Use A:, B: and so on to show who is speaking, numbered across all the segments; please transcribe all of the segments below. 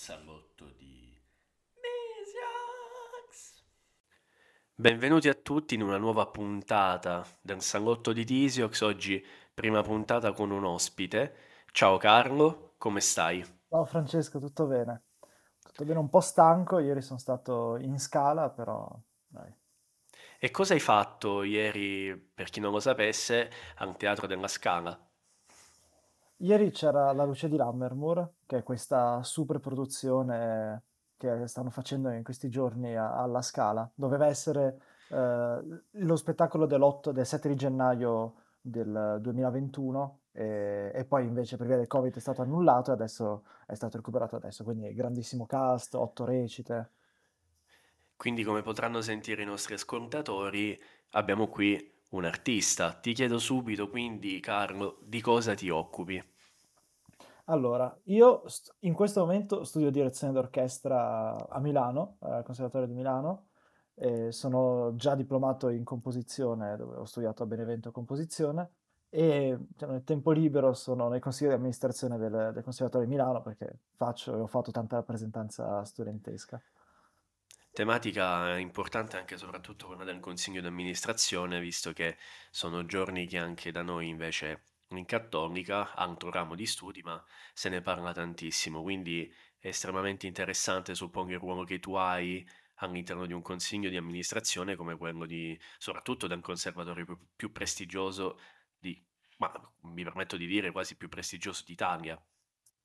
A: salotto di Disiox. Benvenuti a tutti in una nuova puntata del salotto di Disiox. Oggi prima puntata con un ospite. Ciao Carlo, come stai?
B: Ciao Francesco, tutto bene? Tutto bene, un po' stanco, ieri sono stato in scala, però dai.
A: E cosa hai fatto ieri, per chi non lo sapesse, al Teatro della Scala?
B: Ieri c'era La luce di Lammermoor, che è questa super produzione che stanno facendo in questi giorni a- alla Scala. Doveva essere eh, lo spettacolo dell'8, del 7 di gennaio del 2021 e, e poi invece per via del Covid è stato annullato e adesso è stato recuperato adesso. Quindi grandissimo cast, otto recite.
A: Quindi, come potranno sentire i nostri ascoltatori, abbiamo qui un artista. Ti chiedo subito, quindi, Carlo, di cosa ti occupi?
B: Allora, io st- in questo momento studio direzione d'orchestra a Milano, al Conservatorio di Milano, sono già diplomato in composizione, dove ho studiato a Benevento composizione, e diciamo, nel tempo libero sono nel consiglio di amministrazione del, del Conservatorio di Milano perché faccio e ho fatto tanta rappresentanza studentesca.
A: Tematica importante anche e soprattutto quella del consiglio di amministrazione, visto che sono giorni che anche da noi invece in Cattolica, altro ramo di studi, ma se ne parla tantissimo, quindi è estremamente interessante, suppongo, il ruolo che tu hai all'interno di un consiglio di amministrazione come quello di, soprattutto del conservatorio più, più prestigioso di, ma mi permetto di dire quasi più prestigioso d'Italia.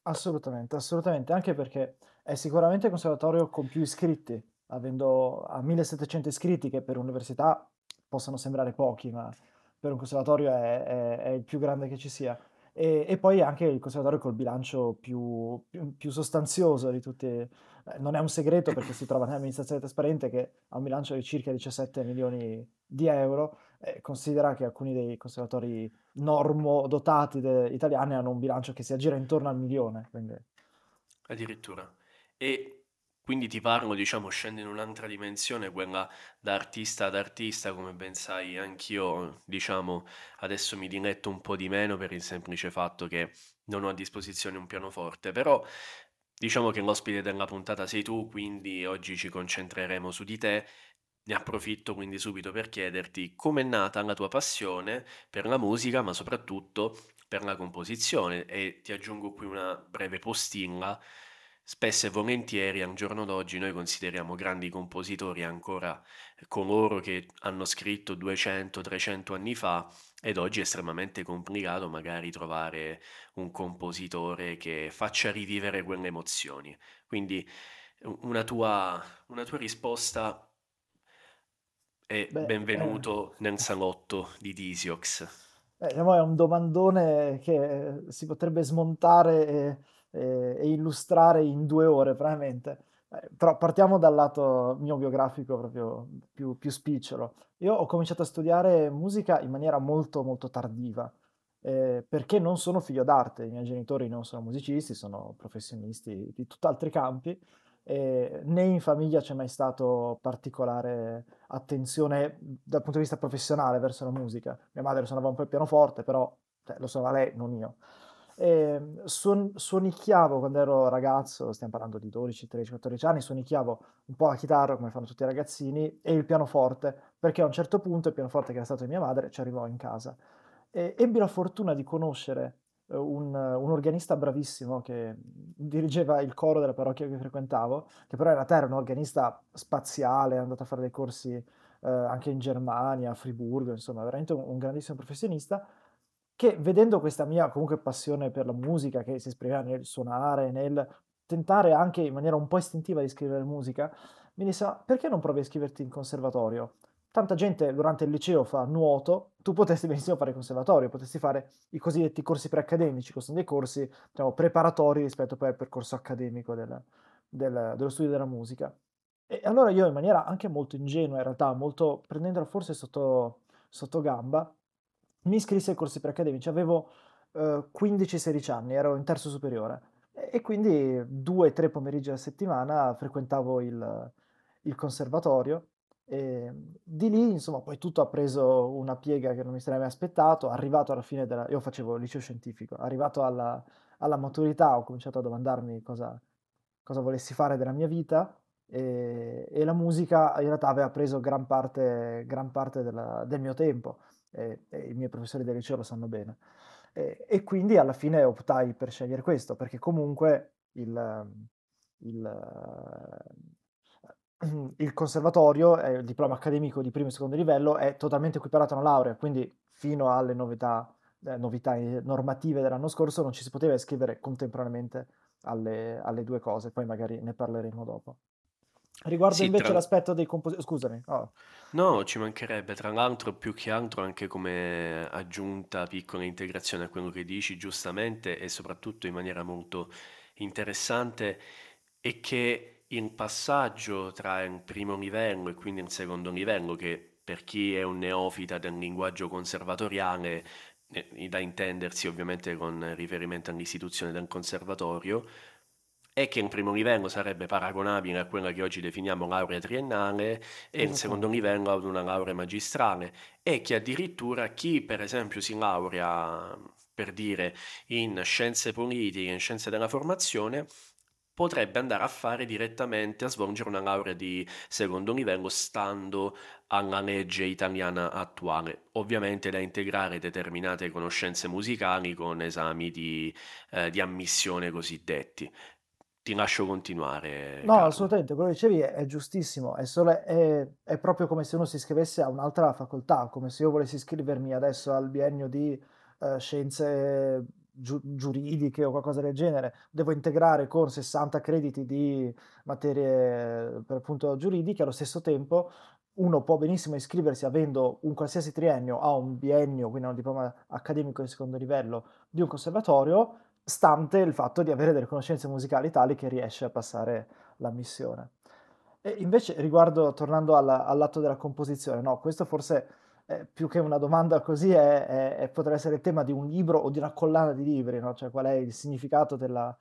B: Assolutamente, assolutamente, anche perché è sicuramente il conservatorio con più iscritti, avendo a 1700 iscritti che per università possono sembrare pochi, ma per un conservatorio è, è- è il più grande che ci sia. E, e poi anche il conservatorio col bilancio più, più- più sostanzioso di tutti. eh, Non è un segreto perché si trova nell'amministrazione trasparente che ha un bilancio di circa 17 milioni di euro. Eh, considera che alcuni dei conservatori normo dotati de- italiani hanno un bilancio che si aggira intorno al milione. Quindi...
A: Addirittura. E quindi ti parlo, diciamo, scendo in un'altra dimensione, quella da artista ad artista, come ben sai, anch'io, diciamo, adesso mi diletto un po' di meno per il semplice fatto che non ho a disposizione un pianoforte, però diciamo che l'ospite della puntata sei tu, quindi oggi ci concentreremo su di te. Ne approfitto quindi subito per chiederti com'è nata la tua passione per la musica, ma soprattutto per la composizione e ti aggiungo qui una breve postilla. Spesso e volentieri al giorno d'oggi noi consideriamo grandi compositori ancora coloro che hanno scritto 200-300 anni fa ed oggi è estremamente complicato magari trovare un compositore che faccia rivivere quelle emozioni. Quindi una tua, una tua risposta è
B: Beh, eh,
A: benvenuto nel salotto di Disiox.
B: Eh, è un domandone che si potrebbe smontare e, e- e illustrare in due ore, probabilmente. Eh, però partiamo dal lato mio biografico proprio più, più spicciolo. Io ho cominciato a studiare musica in maniera molto, molto tardiva, eh, perché non sono figlio d'arte. I miei genitori non sono musicisti, sono professionisti di tutt'altri campi, e né in famiglia c'è mai stato particolare attenzione dal punto di vista professionale verso la musica. Mia madre suonava un po' il pianoforte, però cioè, lo suonava lei, non io. E suon- suonicchiavo quando ero ragazzo, stiamo parlando di 12, 13, 14 anni, suonicchiavo un po' la chitarra come fanno tutti i ragazzini e il pianoforte, perché a un certo punto il pianoforte che era stato di mia madre ci arrivò in casa. E ebbi la fortuna di conoscere eh, un, un organista bravissimo che dirigeva il coro della parrocchia che frequentavo, che però in realtà era un organista spaziale, è andato a fare dei corsi eh, anche in Germania, a Friburgo, insomma, veramente un, un grandissimo professionista, che vedendo questa mia comunque passione per la musica, che si esprimeva nel suonare, nel tentare anche in maniera un po' istintiva di scrivere musica, mi disse, "Ma perché non provi a iscriverti in conservatorio? Tanta gente durante il liceo fa nuoto, tu potresti benissimo fare conservatorio, potresti fare i cosiddetti corsi preaccademici, che sono dei corsi, diciamo, preparatori rispetto poi al percorso accademico del- del- dello studio della musica. E allora io in maniera anche molto ingenua, in realtà, molto prendendola forse sotto, sotto gamba, mi iscrissi ai corsi preaccademici. Avevo eh, 15-16 anni, ero in terzo superiore e, quindi due o tre pomeriggi alla settimana frequentavo il, il conservatorio e di lì, insomma, poi tutto ha preso una piega che non mi sarei mai aspettato. Arrivato alla fine della... Io facevo liceo scientifico, arrivato alla, alla maturità ho cominciato a domandarmi cosa, cosa volessi fare della mia vita e, e la musica in realtà aveva preso gran parte, gran parte della- del mio tempo e, e i miei professori del liceo lo sanno bene. E, e quindi alla fine optai per scegliere questo, perché comunque il, il, il conservatorio, eh, il diploma accademico di primo e secondo livello, è totalmente equiparato a una laurea, quindi fino alle novità, eh, novità normative dell'anno scorso non ci si poteva iscrivere contemporaneamente alle, alle due cose, poi magari ne parleremo dopo. Riguardo
A: Sì,
B: invece
A: tra...
B: l'aspetto dei compositori, scusami, oh,
A: No, ci mancherebbe, tra l'altro più che altro anche come aggiunta, piccola integrazione a quello che dici giustamente e soprattutto in maniera molto interessante, è che il passaggio tra il primo livello e quindi il secondo livello, che per chi è un neofita del linguaggio conservatoriale, eh, da intendersi ovviamente con riferimento all'istituzione del conservatorio, è che un primo livello sarebbe paragonabile a quella che oggi definiamo laurea triennale e il secondo
B: esattamente.
A: livello ad una laurea magistrale e che addirittura chi per esempio si laurea, per dire, in scienze politiche, in scienze della formazione, potrebbe andare a fare direttamente, a svolgere una laurea di secondo livello stando alla legge italiana attuale, ovviamente da integrare determinate conoscenze musicali con esami di, eh, di ammissione cosiddetti. Ti lascio continuare,
B: No,
A: Carlo.
B: assolutamente, quello che dicevi è, è giustissimo, è, solo- è- è proprio come se uno si iscrivesse a un'altra facoltà, come se io volessi iscrivermi adesso al biennio di eh, scienze giu- giuridiche o qualcosa del genere, devo integrare con 60 crediti di materie per appunto giuridiche, allo stesso tempo uno può benissimo iscriversi avendo un qualsiasi triennio a un biennio, quindi a un diploma accademico di secondo livello di un conservatorio stante il fatto di avere delle conoscenze musicali tali che riesce a passare la missione. E invece riguardo, tornando alla- all'atto della composizione, no, questo forse eh, più che una domanda così è, è- è- potrebbe essere il tema di un libro o di una collana di libri, no? Cioè qual è il significato della,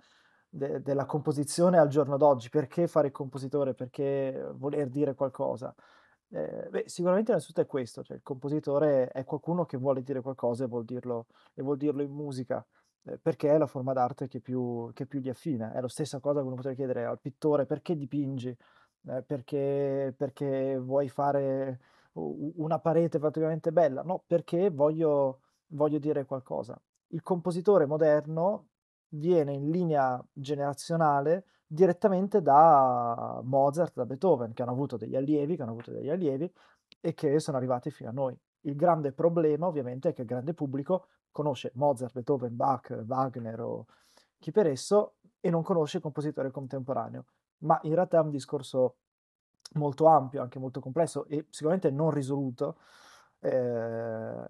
B: de- della composizione al giorno d'oggi? Perché fare il compositore? Perché voler dire qualcosa? Eh, beh, sicuramente innanzitutto è questo, cioè il compositore è qualcuno che vuole dire qualcosa e vuol dirlo, e vuol dirlo in musica eh, perché è la forma d'arte che più, che più gli affina. È la stessa cosa che uno potrebbe chiedere al pittore perché dipingi, Eh, perché, perché vuoi fare una parete particolarmente bella, no, perché voglio, voglio dire qualcosa. Il compositore moderno viene in linea generazionale direttamente da Mozart, da Beethoven, che hanno avuto degli allievi, che hanno avuto degli allievi e che sono arrivati fino a noi. Il grande problema, ovviamente, è che il grande pubblico conosce Mozart, Beethoven, Bach, Wagner o chi per esso e non conosce il compositore contemporaneo. Ma in realtà è un discorso molto ampio, anche molto complesso e sicuramente non risoluto, eh,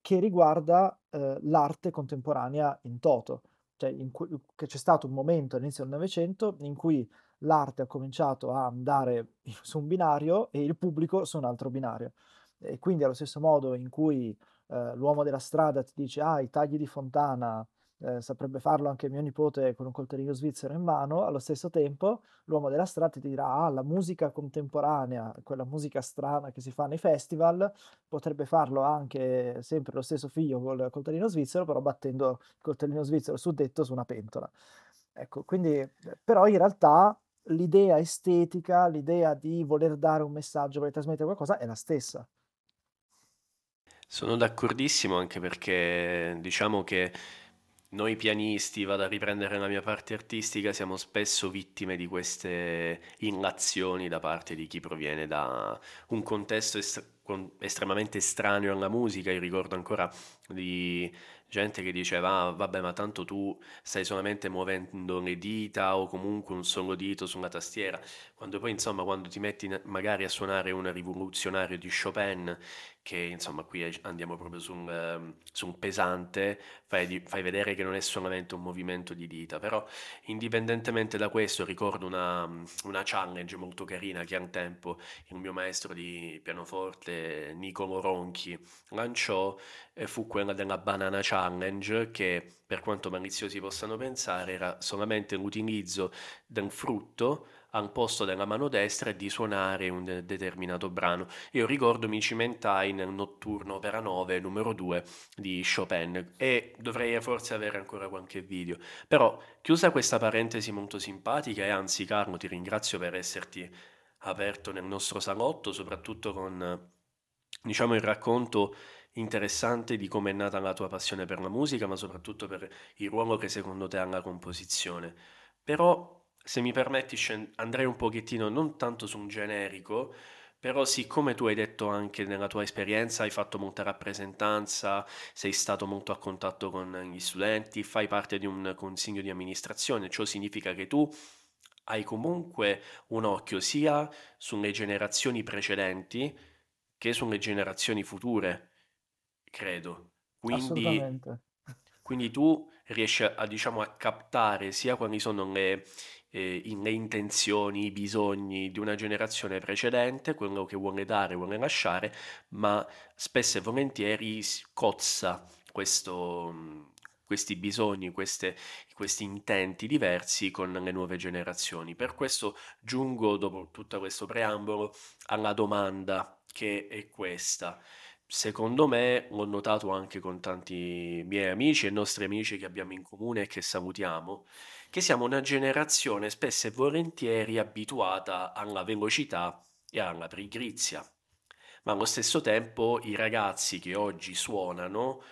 B: che riguarda eh, l'arte contemporanea in toto. Cioè, in cui, c'è stato un momento all'inizio del Novecento in cui l'arte ha cominciato a andare su un binario e il pubblico su un altro binario. E quindi allo stesso modo in cui eh, l'uomo della strada ti dice ah, i tagli di Fontana eh, saprebbe farlo anche mio nipote con un coltellino svizzero in mano, allo stesso tempo l'uomo della strada ti dirà ah, la musica contemporanea, quella musica strana che si fa nei festival, potrebbe farlo anche sempre lo stesso figlio col coltellino svizzero, però battendo il coltellino svizzero suddetto su una pentola. Ecco, quindi, però in realtà l'idea estetica, l'idea di voler dare un messaggio, voler trasmettere qualcosa è la stessa.
A: Sono d'accordissimo anche perché diciamo che noi pianisti, vado a riprendere la mia parte artistica, siamo spesso vittime di queste illazioni da parte di chi proviene da un contesto est- estremamente estraneo alla musica. Io ricordo ancora di gente che diceva, "Ah, vabbè, ma tanto tu stai solamente muovendo le dita o comunque un solo dito sulla tastiera, quando poi insomma quando ti metti magari a suonare un rivoluzionario di Chopin, che insomma qui andiamo proprio sul, ehm, sul pesante, fai, fai vedere che non è solamente un movimento di dita, però indipendentemente da questo ricordo una, una challenge molto carina che al tempo il mio maestro di pianoforte Nicolo Ronchi lanciò fu quella della Banana Challenge che per quanto maliziosi possano pensare era solamente l'utilizzo del frutto al posto della mano destra e di suonare un de- determinato brano. Io ricordo mi cimentai nel notturno opera 9 numero 2 di Chopin e dovrei forse avere ancora qualche video. Però chiusa questa parentesi molto simpatica e anzi Carlo ti ringrazio per esserti aperto nel nostro salotto, soprattutto con diciamo il racconto interessante di come è nata la tua passione per la musica, ma soprattutto per il ruolo che secondo te ha la composizione. Però, se mi permetti, andrei un pochettino non tanto su un generico, però siccome tu hai detto anche nella tua esperienza, hai fatto molta rappresentanza, sei stato molto a contatto con gli studenti, fai parte di un consiglio di amministrazione, ciò significa che tu hai comunque un occhio sia sulle generazioni precedenti che sulle generazioni future credo. Quindi, quindi tu riesci a, diciamo, a captare sia quali sono le, eh, le intenzioni, i bisogni di una generazione precedente, quello che vuole dare, vuole lasciare, ma spesso e volentieri cozza questo, questi bisogni, queste, questi intenti diversi con le nuove generazioni. Per questo giungo, dopo tutto questo preambolo, alla domanda che è questa secondo me, l'ho notato anche con tanti miei amici e nostri amici che abbiamo in comune e che salutiamo, che siamo una generazione spesso e volentieri abituata alla velocità e alla pigrizia. Ma allo stesso tempo i ragazzi che oggi suonano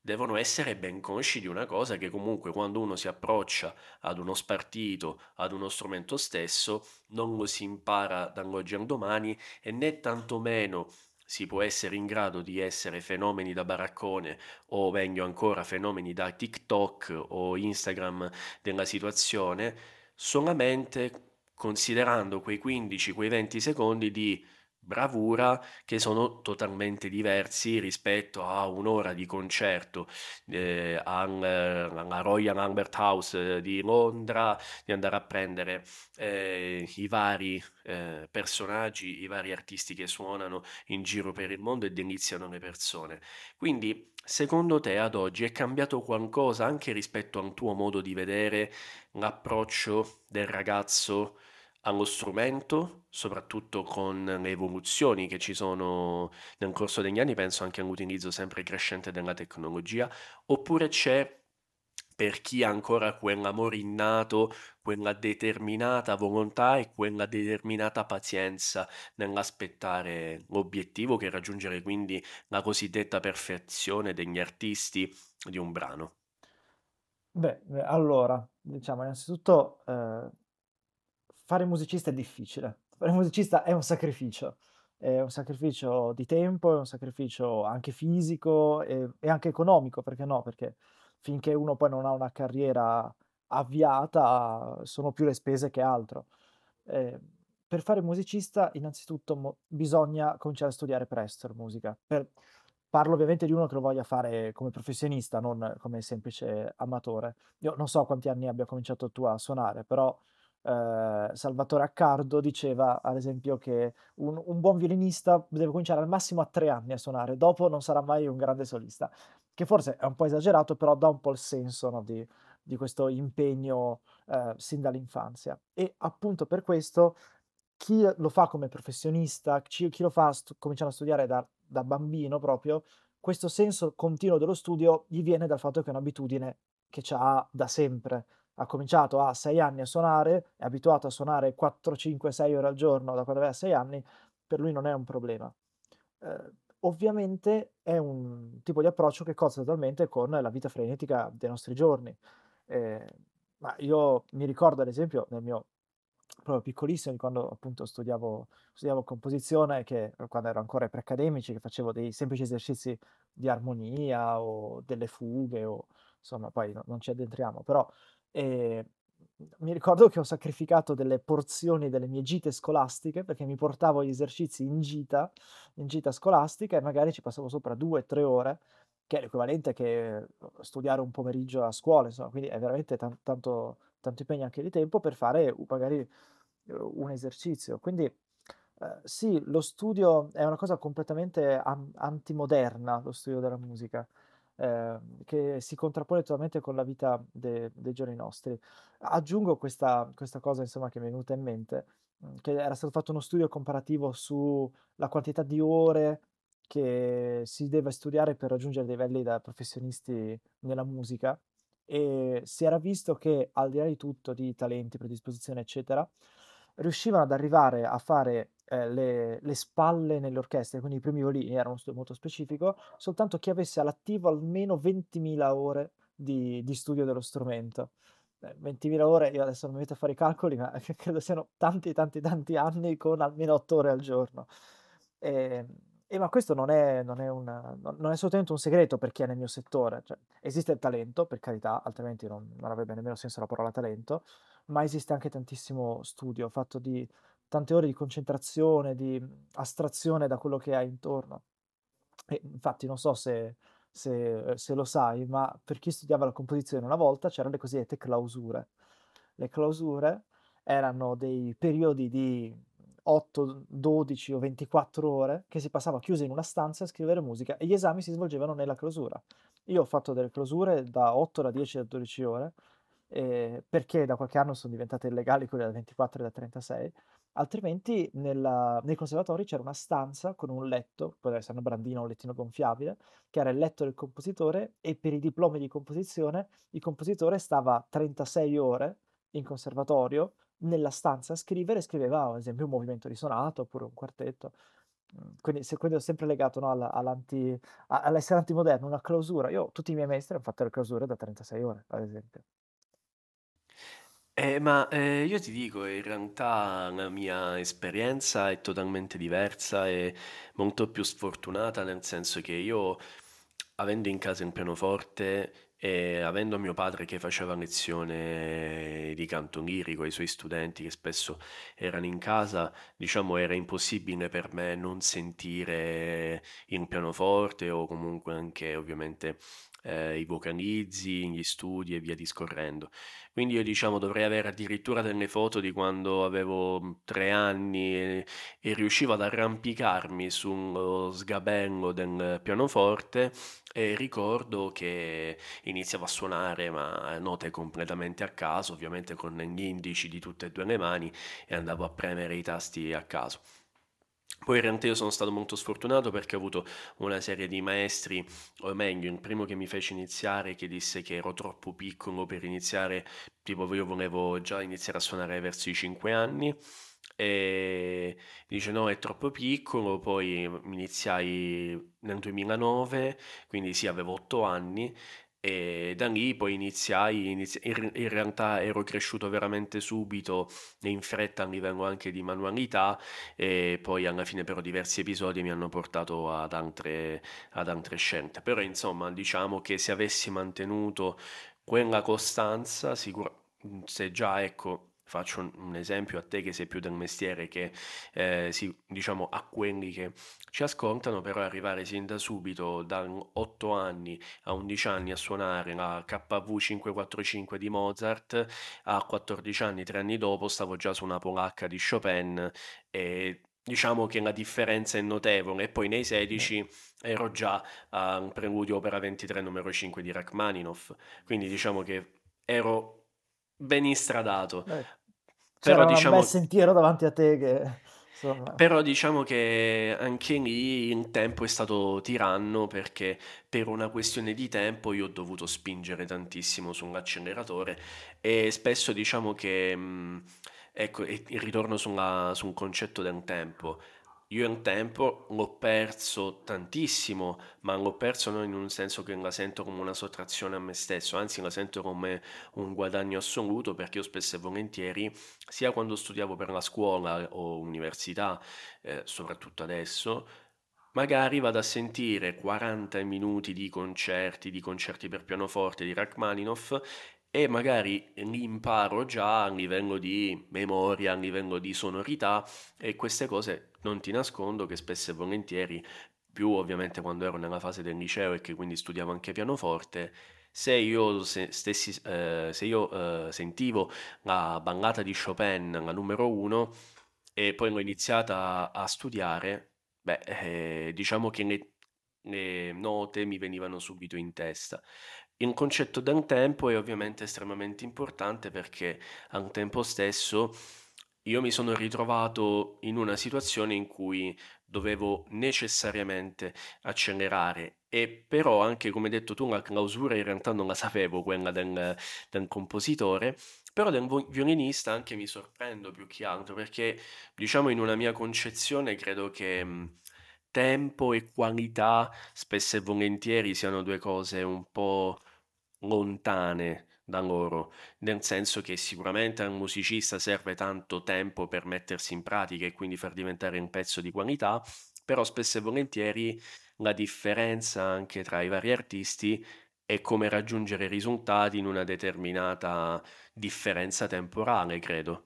A: devono essere ben consci di una cosa che comunque quando uno si approccia ad uno spartito, ad uno strumento stesso, non lo si impara dall'oggi al domani e né tantomeno si può essere in grado di essere fenomeni da baraccone o meglio ancora fenomeni da TikTok o Instagram della situazione solamente considerando quei 15, quei 20 secondi di bravura che sono totalmente diversi rispetto a un'ora di concerto eh, al, alla Royal Albert House di Londra, di andare a prendere eh, i vari eh, personaggi, i vari artisti che suonano in giro per il mondo e deliziano le persone. Quindi, secondo te ad oggi è cambiato qualcosa anche rispetto al tuo modo di vedere l'approccio del ragazzo? Allo strumento, soprattutto con le evoluzioni che ci sono nel corso degli anni, penso anche all'utilizzo sempre crescente della tecnologia, oppure c'è per chi ha ancora quell'amore innato, quella determinata volontà e quella determinata pazienza nell'aspettare l'obiettivo che è raggiungere quindi la cosiddetta perfezione degli artisti di un brano.
B: Beh, allora, diciamo innanzitutto eh, fare musicista è difficile. Fare musicista è un sacrificio. È un sacrificio di tempo, è un sacrificio anche fisico e, e anche economico, perché no? Perché finché uno poi non ha una carriera avviata, sono più le spese che altro. Eh, per fare musicista, innanzitutto mo- bisogna cominciare a studiare presto la musica. Per, parlo ovviamente di uno che lo voglia fare come professionista, non come semplice amatore. Io non so quanti anni abbia cominciato tu a suonare, però eh, Salvatore Accardo diceva ad esempio che un, un, buon violinista deve cominciare al massimo a tre anni a suonare, dopo non sarà mai un grande solista, che forse è un po' esagerato, però dà un po' il senso no, di, di, questo impegno eh, sin dall'infanzia. E appunto per questo chi lo fa come professionista, chi, chi lo fa stu- cominciando a studiare da, da bambino proprio, questo senso continuo dello studio gli viene dal fatto che è un'abitudine che ha da sempre ha cominciato a 6 anni a suonare, è abituato a suonare 4, 5, 6 ore al giorno da quando aveva 6 anni, per lui non è un problema. Eh, ovviamente è un tipo di approccio che cozza totalmente con la vita frenetica dei nostri giorni. Eh, ma io mi ricordo ad esempio nel mio proprio piccolissimo, quando appunto studiavo, studiavo composizione, che quando ero ancora ai preaccademici, che facevo dei semplici esercizi di armonia o delle fughe o insomma poi no, non ci addentriamo, però e mi ricordo che ho sacrificato delle porzioni delle mie gite scolastiche perché mi portavo gli esercizi in gita, in gita scolastica e magari ci passavo sopra due o tre ore, che è l'equivalente che studiare un pomeriggio a scuola, insomma, quindi è veramente t- tanto, tanto impegno anche di tempo per fare magari un esercizio. Quindi eh, sì, lo studio è una cosa completamente an- antimoderna, lo studio della musica. Ehm, che si contrappone totalmente con la vita de dei giorni nostri. Aggiungo questa questa cosa insomma che mi è venuta in mente, mhmm, che era stato fatto uno studio comparativo sulla quantità di ore che si deve studiare per raggiungere livelli da professionisti nella musica e si era visto che al di là di tutto, di talenti, predisposizione, eccetera, riuscivano ad arrivare a fare, ehm, le le spalle nelle orchestre, quindi i primi violini, era uno studio molto specifico, soltanto chi avesse all'attivo almeno 20.000 ore di di studio dello strumento. Beh, 20.000 ore, io adesso non mi metto a fare i calcoli, ma credo siano tanti, tanti, tanti anni con almeno 8 ore al giorno. Ehm, e ma questo non è non è un non non è assolutamente un segreto per chi è nel mio settore, cioè esiste il talento, per carità, altrimenti non non avrebbe nemmeno senso la parola talento, ma esiste anche tantissimo studio fatto di tante ore di concentrazione, di, mhmm, astrazione da quello che hai intorno. E infatti non so se se se lo sai, ma per chi studiava la composizione una volta c'erano le cosiddette clausure. Le clausure erano dei periodi di 8, 12 o 24 ore che si passava chiusi in una stanza a scrivere musica e gli esami si svolgevano nella clausura. Io ho fatto delle clausure da 8, da 10, da 12 ore, ehm, perché da qualche anno son diventate illegali quelle da 24 e da 36, altrimenti nella nei conservatori c'era una stanza con un letto, poteva essere una brandina o un lettino gonfiabile, che era il letto del compositore e per i diplomi di composizione il compositore stava 36 ore in conservatorio nella stanza a scrivere, scriveva ad esempio un movimento di sonata oppure un quartetto. Mhmm, quindi se quindi ho sempre legato, no, alla all'anti all'essere antimoderno, una clausura. Io tutti i miei maestri han fatto le clausure da 36 ore, ad esempio.
A: Eh, ma eh, io ti dico, in realtà la mia esperienza è totalmente diversa e molto più sfortunata, nel senso che io, avendo in casa il pianoforte e avendo mio padre che faceva lezione di canto lirico ai suoi studenti che spesso erano in casa, diciamo era impossibile per me non sentire il pianoforte o comunque anche ovviamente eh, i vocalizzi, gli studi e via discorrendo. Quindi io diciamo dovrei avere addirittura delle foto di quando avevo mm, tre anni e, e riuscivo ad arrampicarmi sullo sgabello del pianoforte e ricordo che iniziavo a suonare ma note completamente a caso, ovviamente con gli indici di tutte e due le mani e andavo a premere i tasti a caso. Poi in realtà io sono stato molto sfortunato perché ho avuto una serie di maestri, o meglio, il primo che mi fece iniziare che disse che ero troppo piccolo per iniziare, tipo io volevo già iniziare a suonare verso i 5 anni e dice no è troppo piccolo, poi iniziai nel 2009, quindi sì avevo 8 anni e da lì poi iniziai, inizi- in, realtà ero cresciuto veramente subito e in fretta a livello anche di manualità e poi alla fine però diversi episodi mi hanno portato ad altre, ad altre scelte. Però insomma diciamo che se avessi mantenuto quella costanza, sicura- se già ecco faccio un, esempio a te che sei più del mestiere che eh, sì, diciamo a quelli che ci ascoltano, però arrivare sin da subito da 8 anni a 11 anni a suonare la KV 545 di Mozart, a 14 anni, 3 anni dopo stavo già su una polacca di Chopin e diciamo che la differenza è notevole. E poi nei 16 ero già a un preludio opera 23 numero 5 di Rachmaninoff, quindi diciamo che ero ben istradato.
B: Beh,
A: Però
B: c'era un bel
A: diciamo,
B: sentiero davanti a te che insomma
A: però diciamo che anche lì il tempo è stato tiranno perché per una questione di tempo io ho dovuto spingere tantissimo sull'acceleratore e spesso diciamo che, mh, ecco, e ritorno sulla- su un concetto del tempo. Io il tempo l'ho perso tantissimo, ma l'ho perso non in un senso che la sento come una sottrazione a me stesso, anzi la sento come un guadagno assoluto perché io spesso e volentieri, sia quando studiavo per la scuola o università, eh, soprattutto adesso, magari vado a sentire 40 minuti di concerti, di concerti per pianoforte di Rachmaninoff e magari li imparo già a livello di memoria, a livello di sonorità e queste cose non ti nascondo che spesso e volentieri, più ovviamente quando ero nella fase del liceo e che quindi studiavo anche pianoforte, se io, se, stessi, eh, se io eh, sentivo la ballata di Chopin, la numero uno, e poi l'ho iniziata a, studiare, beh, eh, diciamo che ne- le note mi venivano subito in testa. Il concetto del tempo è ovviamente estremamente importante perché al tempo stesso io mi sono ritrovato in una situazione in cui dovevo necessariamente accelerare e però anche come hai detto tu la clausura in realtà non la sapevo quella del, del compositore però del violinista anche mi sorprendo più che altro perché diciamo in una mia concezione credo che tempo e qualità spesso e volentieri siano due cose un po' lontane da loro, nel senso che sicuramente al musicista serve tanto tempo per mettersi in pratica e quindi far diventare un pezzo di qualità, però spesso e volentieri la differenza anche tra i vari artisti è come raggiungere risultati in una determinata differenza temporale, credo.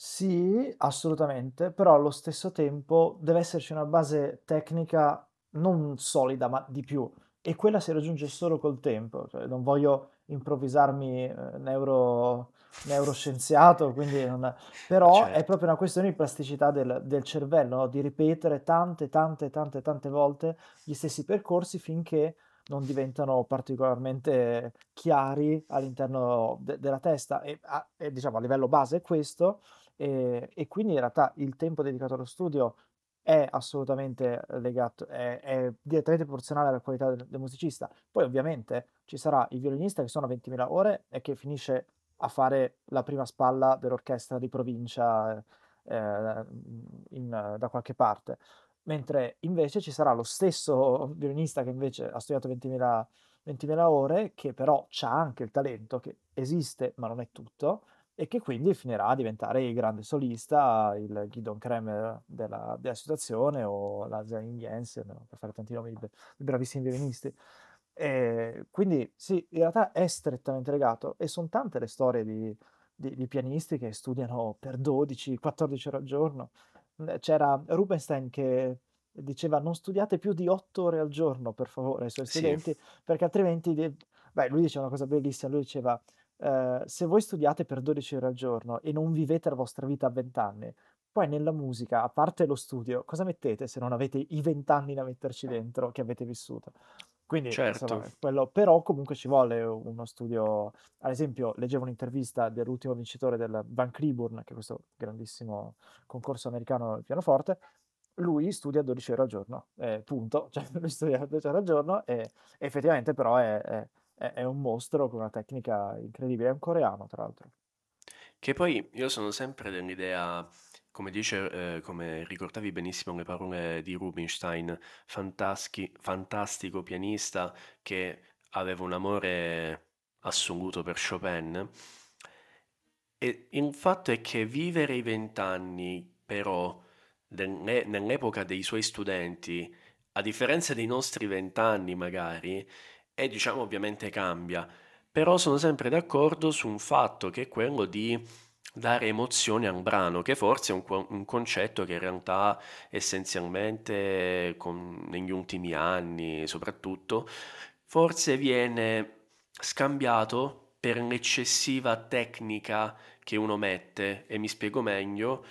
B: Sì, assolutamente, però allo stesso tempo deve esserci una base tecnica non solida, ma di più, e quella si raggiunge solo col tempo. Cioè, non voglio improvvisarmi eh, neuro, neuroscienziato, quindi non... però è
A: Certo.
B: proprio una questione di plasticità del, del cervello, no? Di ripetere tante, tante, tante, tante volte gli stessi percorsi finché non diventano particolarmente chiari all'interno de- della testa. E, a, e, diciamo a livello base è questo e, e quindi in realtà il tempo dedicato allo studio è assolutamente legato, è, è direttamente proporzionale alla qualità del, del musicista. Poi ovviamente ci sarà il violinista che suona 20.000 ore e che finisce a fare la prima spalla dell'orchestra di provincia eh, in, da qualche parte, mentre invece ci sarà lo stesso violinista che invece ha studiato 20.000 20.000 ore, che però ha anche il talento, che esiste ma non è tutto, e che quindi finirà a diventare il grande solista, il Guidon Kremer della, della situazione o la Zayn Jensen, per fare tanti nomi di, di bravissimi violinisti. E quindi sì, in realtà è strettamente legato e sono tante le storie di, di, di pianisti che studiano per 12-14 ore al giorno. C'era Rubinstein che diceva non studiate più di 8 ore al giorno, per favore, ai suoi
A: Sì,
B: studenti, perché altrimenti... Beh, lui diceva una cosa bellissima, lui diceva Ehm, se voi studiate per 12 ore al giorno e non vivete la vostra vita a 20 anni, poi nella musica, a parte lo studio, cosa mettete se non avete i 20 anni da metterci dentro che avete vissuto? Quindi,
A: certo.
B: insomma, quello, però comunque ci vuole uno studio. Ad esempio, leggevo un'intervista dell'ultimo vincitore del Van Cliburn, che è questo grandissimo concorso americano del pianoforte. Lui studia 12 ore al giorno, eh, punto. Cioè, lui studia 12 ore al giorno e, e effettivamente però è, è è, è un mostro con una tecnica incredibile. È un coreano, tra l'altro.
A: Che poi io sono sempre dell'idea, come dice, eh, come ricordavi benissimo le parole di Rubinstein, fantaschi- fantastico pianista che aveva un amore assoluto per Chopin. E il fatto è che vivere i vent'anni, però, nelle- nell'epoca dei suoi studenti, a differenza dei nostri vent'anni magari, e diciamo ovviamente cambia, però sono sempre d'accordo su un fatto che è quello di dare emozioni a un brano, che forse è un, un concetto che in realtà essenzialmente con- negli ultimi anni soprattutto, forse viene scambiato per l'eccessiva tecnica che uno mette, e mi spiego meglio.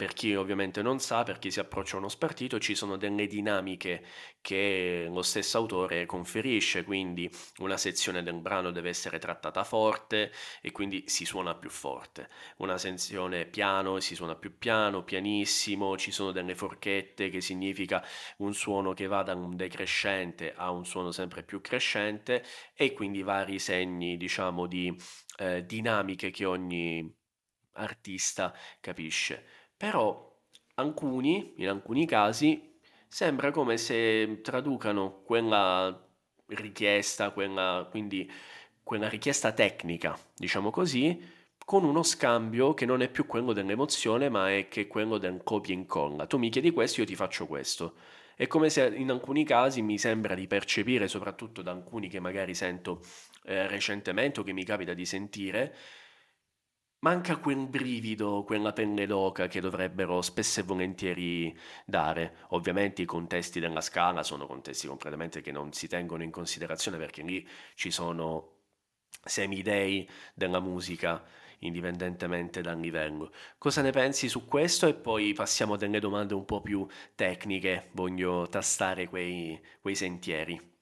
A: Per chi ovviamente non sa, per chi si approccia a uno spartito, ci sono delle dinamiche che lo stesso autore conferisce, quindi una sezione del brano deve essere trattata forte e quindi si suona più forte, una sezione piano si suona più piano, pianissimo, ci sono delle forchette che significa un suono che va da un decrescente a un suono sempre più crescente e quindi vari segni, diciamo, di eh, dinamiche che ogni artista capisce. Però alcuni, in alcuni casi, sembra come se traducano quella richiesta, quella, quindi quella richiesta tecnica, diciamo così, con uno scambio che non è più quello dell'emozione, ma è che quello del copia e incolla. Tu mi chiedi questo, io ti faccio questo. È come se in alcuni casi mi sembra di percepire, soprattutto da alcuni che magari sento eh, recentemente o che mi capita di sentire, Manca quel brivido, quella pelle d'oca che dovrebbero spesso e volentieri dare. Ovviamente i contesti della scala sono contesti completamente che non si tengono in considerazione perché lì ci sono semidei della musica indipendentemente dal livello. Cosa ne pensi su questo? E poi passiamo a delle domande un po' più tecniche, voglio tastare quei, quei sentieri.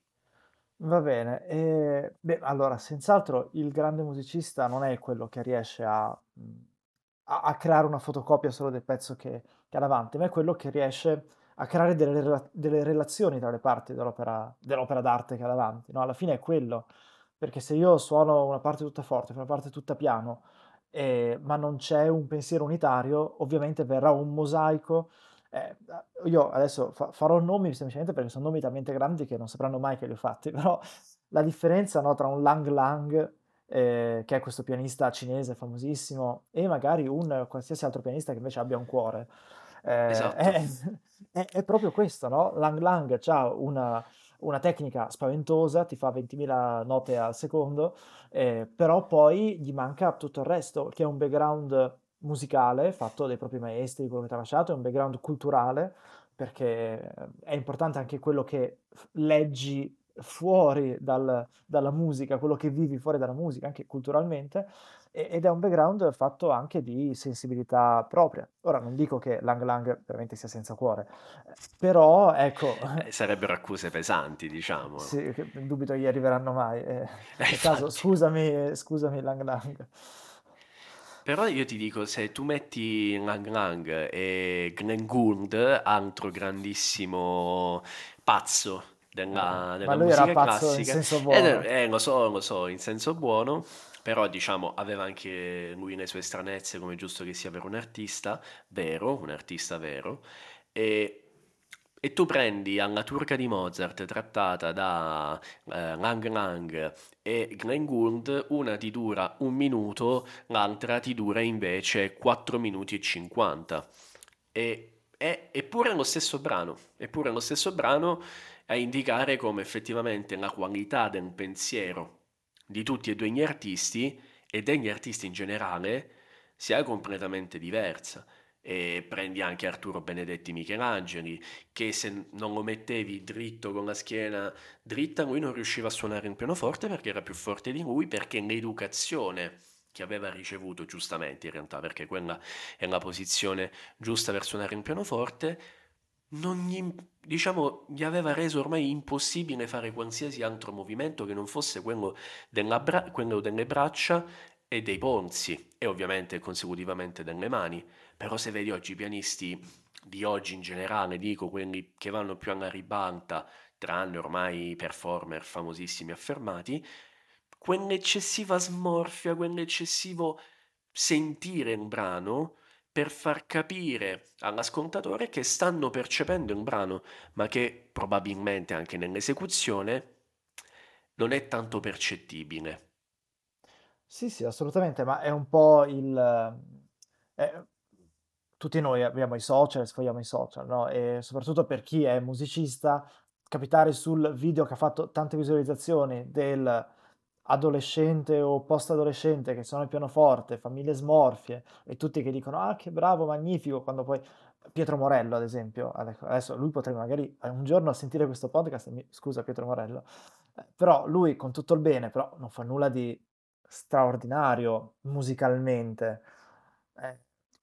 B: Va bene, e, beh, allora, senz'altro il grande musicista non è quello che riesce a, mh, a- a creare una fotocopia solo del pezzo che, che ha davanti, ma è quello che riesce a creare delle, delle relazioni tra le parti dell'opera dell'opera d'arte che ha davanti, no? Alla fine è quello, perché se io suono una parte tutta forte, una parte tutta piano, eh, ma non c'è un pensiero unitario, ovviamente verrà un mosaico. Eh, io adesso fa- farò nomi semplicemente perché sono nomi talmente grandi che non sapranno mai che li ho fatti, però la differenza no, tra un Lang Lang, eh, che è questo pianista cinese famosissimo, e magari un qualsiasi altro pianista che invece abbia un cuore, eh,
A: Esatto.
B: è, è- è proprio questo, no? Lang Lang ha una, una tecnica spaventosa, ti fa 20.000 note al secondo, eh, però poi gli manca tutto il resto, che è un background musicale fatto dai propri maestri, quello che ti ha lasciato, è un background culturale, perché è importante anche quello che leggi fuori dal- dalla musica, quello che vivi fuori dalla musica, anche culturalmente, ed è un background fatto anche di sensibilità propria. Ora non dico che Lang Lang veramente sia senza cuore, eh, però ecco,
A: Eh, sarebbero accuse pesanti, diciamo.
B: sì, che dubito gli arriveranno mai. eh.
A: Eh,
B: caso, scusami, scusami Lang Lang.
A: Però io ti dico, se tu metti Lang Lang e Glenn Gould, altro grandissimo pazzo
B: Eh,
A: della,
B: ma
A: della musica
B: pazzo in
A: classica,
B: senso
A: ed
B: buono.
A: è- eh, lo so, lo so, in senso buono, però diciamo aveva anche lui le sue stranezze, come giusto che sia per un artista, vero, un artista vero, e, e tu prendi alla turca di Mozart, trattata da eh, Lang Lang e Glenn Gould, una ti dura un minuto, l'altra ti dura invece 4 minuti e 50. E, è, eppure è lo stesso brano, eppure è lo stesso brano a indicare come effettivamente la qualità del pensiero di tutti e due gli artisti e degli artisti in generale sia completamente diversa. E prendi anche Arturo Benedetti Michelangeli, che se non lo mettevi dritto con la schiena dritta, lui non riusciva a suonare il pianoforte perché era più forte di lui, perché l'educazione che aveva ricevuto giustamente in realtà, perché quella è la posizione giusta per suonare il pianoforte, non gli, diciamo, gli aveva reso ormai impossibile fare qualsiasi altro movimento che non fosse quello, bra- quello delle braccia e dei polsi e ovviamente consecutivamente delle mani. Però se vedi oggi i pianisti di oggi in generale, dico quelli che vanno più alla ribalta, tranne ormai i performer famosissimi affermati, quell'eccessiva smorfia, quell'eccessivo sentire il brano per far capire all'ascoltatore che stanno percependo il brano, ma che probabilmente anche nell'esecuzione non è tanto percettibile.
B: Sì, sì, assolutamente, ma è un po' il... eh, tutti noi abbiamo i social, sfogliamo i social, no? E soprattutto per chi è musicista, capitare sul video che ha fatto tante visualizzazioni del adolescente o post-adolescente che suona il pianoforte, famiglie smorfie, e tutti che dicono, ah, che bravo, magnifico, quando poi... Pietro Morello, ad esempio, ade- adesso lui potrebbe magari eh, un giorno sentire questo podcast, mi- scusa Pietro Morello, eh, però lui con tutto il bene, però non fa nulla di straordinario musicalmente. Eh,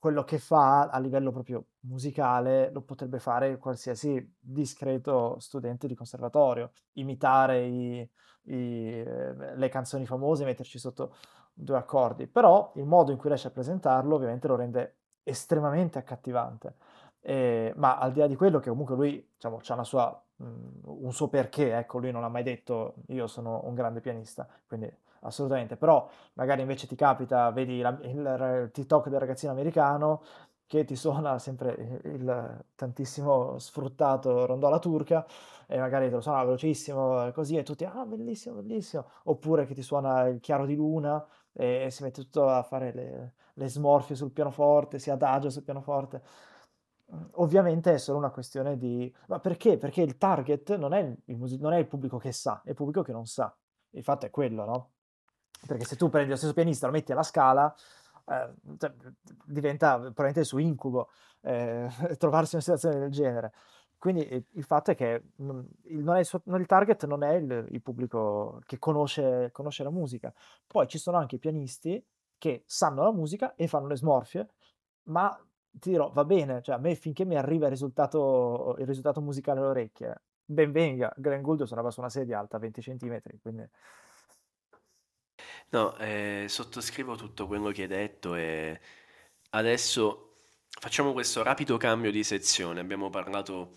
B: quello che fa a livello proprio musicale lo potrebbe fare qualsiasi discreto studente di conservatorio, imitare i- i, eh, le canzoni famose, metterci sotto due accordi, però il modo in cui riesce a presentarlo ovviamente lo rende estremamente accattivante. Eh, ma al di là di quello che comunque lui, diciamo, c'ha una sua, mh, un suo perché, ecco, lui non ha mai detto io sono un grande pianista, quindi assolutamente, però magari invece ti capita, vedi la- il, il TikTok del ragazzino americano che ti suona sempre il, il tantissimo sfruttato rondola turca e magari te lo suona velocissimo e così e tutti, ah bellissimo, bellissimo, oppure che ti suona il chiaro di luna e, si mette tutto a fare le, le smorfie sul pianoforte, si adagio sul pianoforte. Mm, Ovviamente è solo una questione di... Ma perché? Perché il target non è il, il musi- non è il pubblico che sa, è il pubblico che non sa. Il fatto è quello, no? Perché se tu prendi lo stesso pianista, lo metti alla scala, eh, cioè, diventa probabilmente il suo incubo eh, trovarsi in una situazione del genere. Quindi eh, il fatto è che non, il, non è il, suo- il target non è il, il pubblico che conosce, conosce la musica. Poi ci sono anche i pianisti, che sanno la musica e fanno le smorfie, ma ti dirò, va bene, cioè a me finché mi arriva il risultato il risultato musicale alle orecchie, ben venga. Glenn Gould suonava su una sedia alta 20 centimetri, quindi
A: No, eh, sottoscrivo tutto quello che hai detto e adesso facciamo questo rapido cambio di sezione. Abbiamo parlato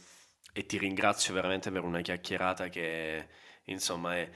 A: e ti ringrazio veramente per una chiacchierata che insomma è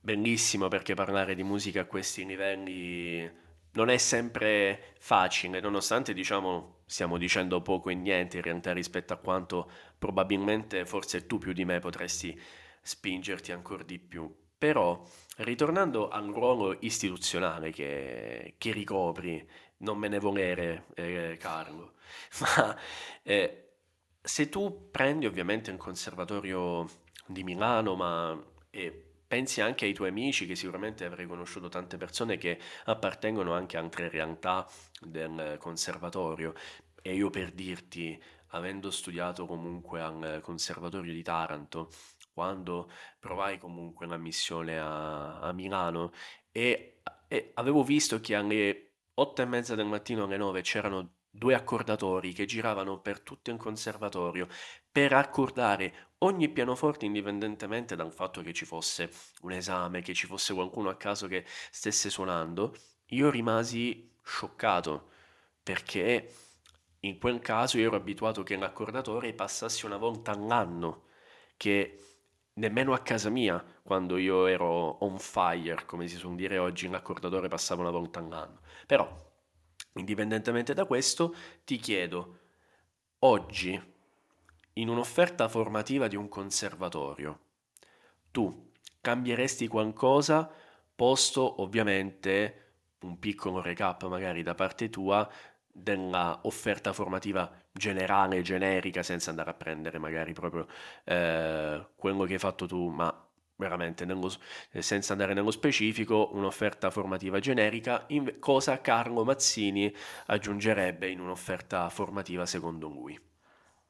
A: bellissima perché parlare di musica a questi livelli non è sempre facile, nonostante diciamo stiamo dicendo poco e niente in realtà rispetto a quanto probabilmente forse tu più di me potresti spingerti ancora di più. Però, ritornando al ruolo istituzionale che, che ricopri, non me ne volere, eh, Carlo, ma eh, se tu prendi ovviamente un conservatorio di Milano, ma e pensi anche ai tuoi amici, che sicuramente avrai conosciuto tante persone che appartengono anche a altre realtà del conservatorio, e io per dirti, avendo studiato comunque al Conservatorio di Taranto, quando provai comunque una missione a, a Milano e, e avevo visto che alle otto e mezza del mattino alle nove c'erano due accordatori che giravano per tutto il conservatorio per accordare ogni pianoforte indipendentemente dal fatto che ci fosse un esame, che ci fosse qualcuno a caso che stesse suonando, io rimasi scioccato perché in quel caso io ero abituato che l'accordatore passasse una volta all'anno, che nemmeno a casa mia, quando io ero on fire, come si suol dire oggi, l'accordatore passava una volta all'anno. Però, indipendentemente da questo, ti chiedo, oggi, in un'offerta formativa di un conservatorio, tu cambieresti qualcosa, posto ovviamente un piccolo recap magari da parte tua della offerta formativa generale, generica, senza andare a prendere magari proprio eh, quello che hai fatto tu, ma veramente nello, senza andare nello specifico, un'offerta formativa generica, in, cosa Carlo Mazzini aggiungerebbe in un'offerta formativa secondo lui?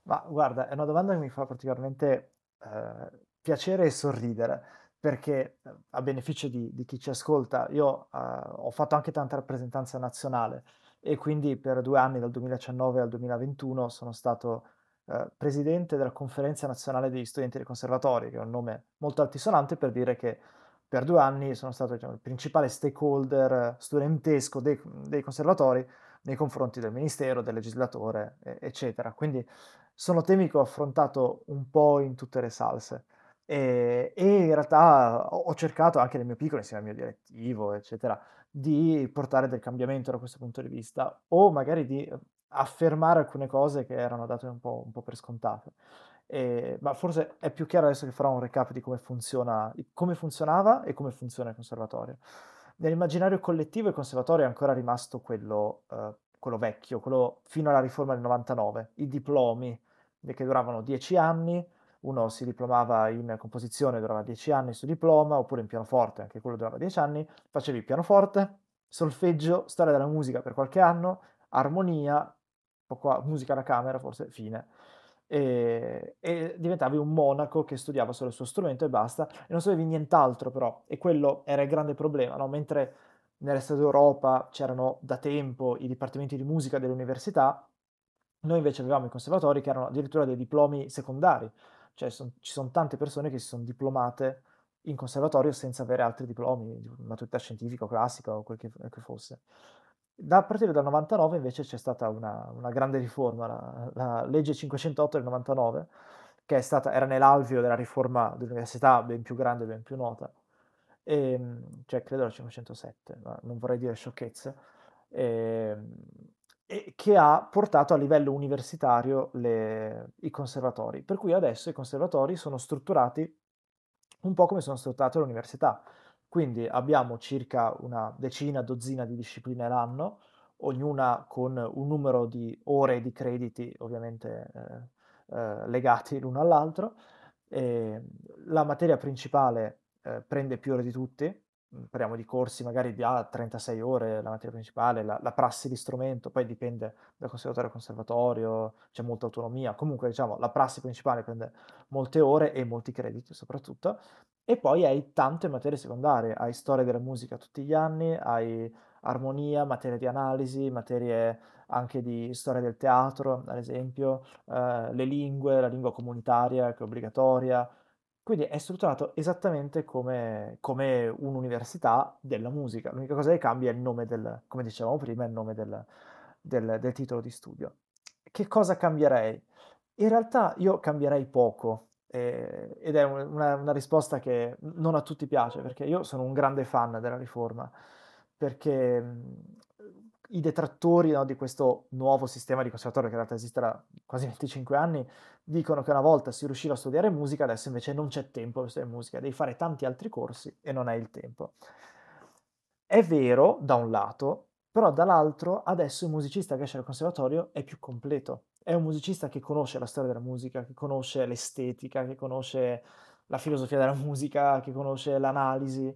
B: Ma guarda, è una domanda che mi fa particolarmente eh, piacere e sorridere, perché eh, a beneficio di, di chi ci ascolta, io eh, ho fatto anche tanta rappresentanza nazionale e quindi per due anni, dal 2019 al 2021, sono stato eh, presidente della Conferenza Nazionale degli Studenti del Conservatorio, che è un nome molto altisonante per dire che per due anni sono stato diciamo, il principale stakeholder studentesco dei, dei, conservatori nei confronti del Ministero, del legislatore, eccetera. Quindi sono temi che ho affrontato un po' in tutte le salse. E, in realtà ho cercato anche nel mio piccolo, insieme al mio direttivo, eccetera, di portare del cambiamento da questo punto di vista o magari di eh, affermare alcune cose che erano date un po', un po per scontate. E, ma forse è più chiaro adesso che farò un recap di come funziona, come funzionava e come funziona il conservatorio. Nell'immaginario collettivo il conservatorio è ancora rimasto quello, eh, quello vecchio, quello fino alla riforma del 99, i diplomi che duravano 10 anni, uno si diplomava in composizione, durava 10 anni su diploma, oppure in pianoforte, anche quello durava 10 anni, facevi pianoforte, solfeggio, storia della musica per qualche anno, armonia, qua, musica da camera, forse fine. E, e, diventavi un monaco che studiava solo il suo strumento e basta, e non sapevi nient'altro però, e quello era il grande problema, no? mentre nell'est d'Europa c'erano da tempo i dipartimenti di musica delle università, noi invece avevamo i conservatori che erano addirittura dei diplomi secondari, cioè son, ci sono tante persone che si sono diplomate in conservatorio senza avere altri diplomi, maturità scientifica o classica o quel che, che fosse. Da, a partire dal 99 invece c'è stata una, una grande riforma, la, la, legge 508 del 99, che è stata, era nell'alveo della riforma dell'università ben più grande ben più nota, e, ehm, cioè credo la 507, ma non vorrei dire sciocchezze, e, ehm, e che ha portato a livello universitario le, i conservatori. Per cui adesso i conservatori sono strutturati un po' come sono strutturate le università. Quindi abbiamo circa una decina, dozzina di discipline l'anno, ognuna con un numero di ore di crediti ovviamente eh, eh, legati l'uno all'altro. E la materia principale eh, prende più ore di tutti, parliamo di corsi magari di ah, 36 ore la materia principale, la, la prassi di strumento, poi dipende da conservatorio a conservatorio, c'è molta autonomia, comunque diciamo la prassi principale prende molte ore e molti crediti soprattutto, e poi hai tante materie secondarie, hai storia della musica tutti gli anni, hai armonia, materie di analisi, materie anche di storia del teatro, ad esempio, eh, le lingue, la lingua comunitaria che è obbligatoria. Quindi è strutturato esattamente come, come un'università della musica. L'unica cosa che cambia è il nome del, come dicevamo prima, il nome del, del, del titolo di studio. Che cosa cambierei? In realtà io cambierei poco, eh, ed è una, una risposta che non a tutti piace, perché io sono un grande fan della riforma, perché mh, i detrattori no, di questo nuovo sistema di conservatorio, che in realtà esiste da quasi 25 anni, dicono che una volta si riusciva a studiare musica, adesso invece non c'è tempo per studiare musica, devi fare tanti altri corsi e non hai il tempo. È vero, da un lato, però dall'altro adesso il musicista che esce dal conservatorio è più completo. È un musicista che conosce la storia della musica, che conosce l'estetica, che conosce la filosofia della musica, che conosce l'analisi.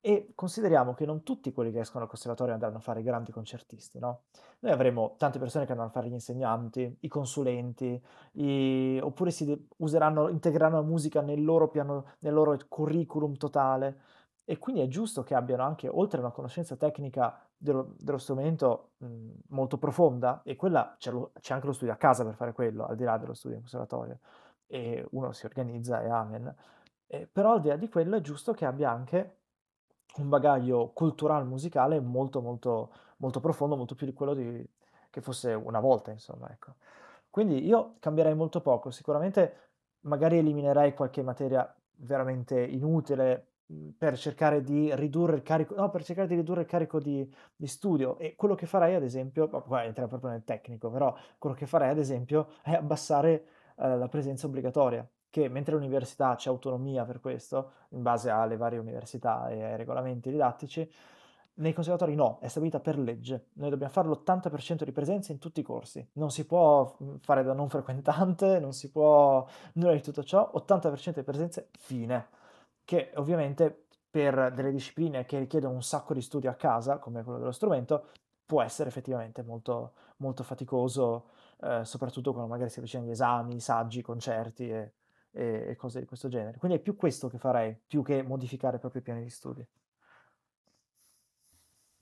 B: E consideriamo che non tutti quelli che escono dal conservatorio andranno a fare grandi concertisti, no? Noi avremo tante persone che andranno a fare gli insegnanti, i consulenti, i... oppure si useranno, integreranno la musica nel loro piano, nel loro curriculum totale. E quindi è giusto che abbiano anche, oltre a una conoscenza tecnica dello, dello strumento mh, molto profonda, e quella c'è, lo, c'è, anche lo studio a casa per fare quello, al di là dello studio in conservatorio, e uno si organizza e amen. Eh, però al di là di quello è giusto che abbia anche un bagaglio culturale musicale molto molto molto profondo, molto più di quello di, che fosse una volta, insomma, ecco. Quindi io cambierei molto poco, sicuramente magari eliminerei qualche materia veramente inutile mhmm, per cercare di ridurre il carico, no, per cercare di ridurre il carico di, di studio. E quello che farei, ad esempio, qua entriamo proprio nel tecnico, però quello che farei, ad esempio, è abbassare eh, la presenza obbligatoria che mentre l'università c'è autonomia per questo, in base alle varie università e ai regolamenti didattici, nei conservatori no, è stabilita per legge. Noi dobbiamo fare l'80% di presenza in tutti i corsi. Non si può fare da non frequentante, non si può nulla di tutto ciò, 80% di presenze, fine. Che ovviamente per delle discipline che richiedono un sacco di studio a casa, come quello dello strumento, può essere effettivamente molto, molto faticoso, eh, soprattutto quando magari si avvicinano gli esami, i saggi, i concerti e, e, e cose di questo genere. Quindi è più questo che farei, più che modificare proprio i piani di studio.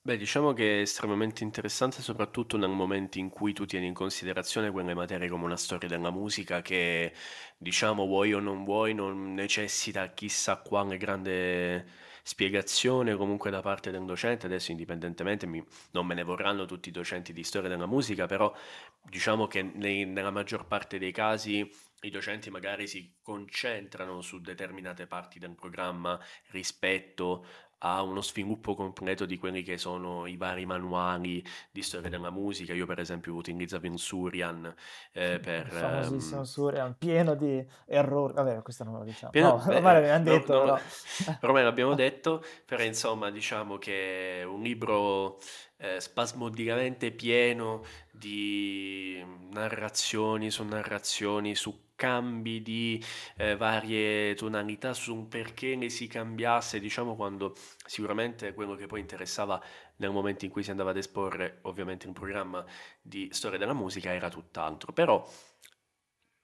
A: Beh, diciamo che è estremamente interessante soprattutto nel momento in cui tu tieni in considerazione quelle materie come una storia della musica che, diciamo, vuoi o non vuoi, non necessita chissà quale grande spiegazione comunque da parte del docente. Adesso, indipendentemente, mi- non me ne vorranno tutti i docenti di storia della musica, però diciamo che nei- nella maggior parte dei casi i docenti magari si concentrano su determinate parti del programma rispetto a uno sviluppo completo di quelli che sono i vari manuali di storia della musica. Io, per esempio, utilizzavo in Surian eh, per...
B: Il famosissimo ehm... Surian, pieno di errori. Vabbè, questo non lo diciamo. Pieno... No, beh, ormai l'abbiamo detto, no,
A: no, Ormai l'abbiamo detto, però insomma, diciamo che è un libro eh, spasmodicamente pieno di narrazioni su narrazioni, su cambi di eh, varie tonalità, su un perché ne si cambiasse, diciamo quando sicuramente quello che poi interessava nel momento in cui si andava ad esporre ovviamente un programma di storia della musica era tutt'altro. Però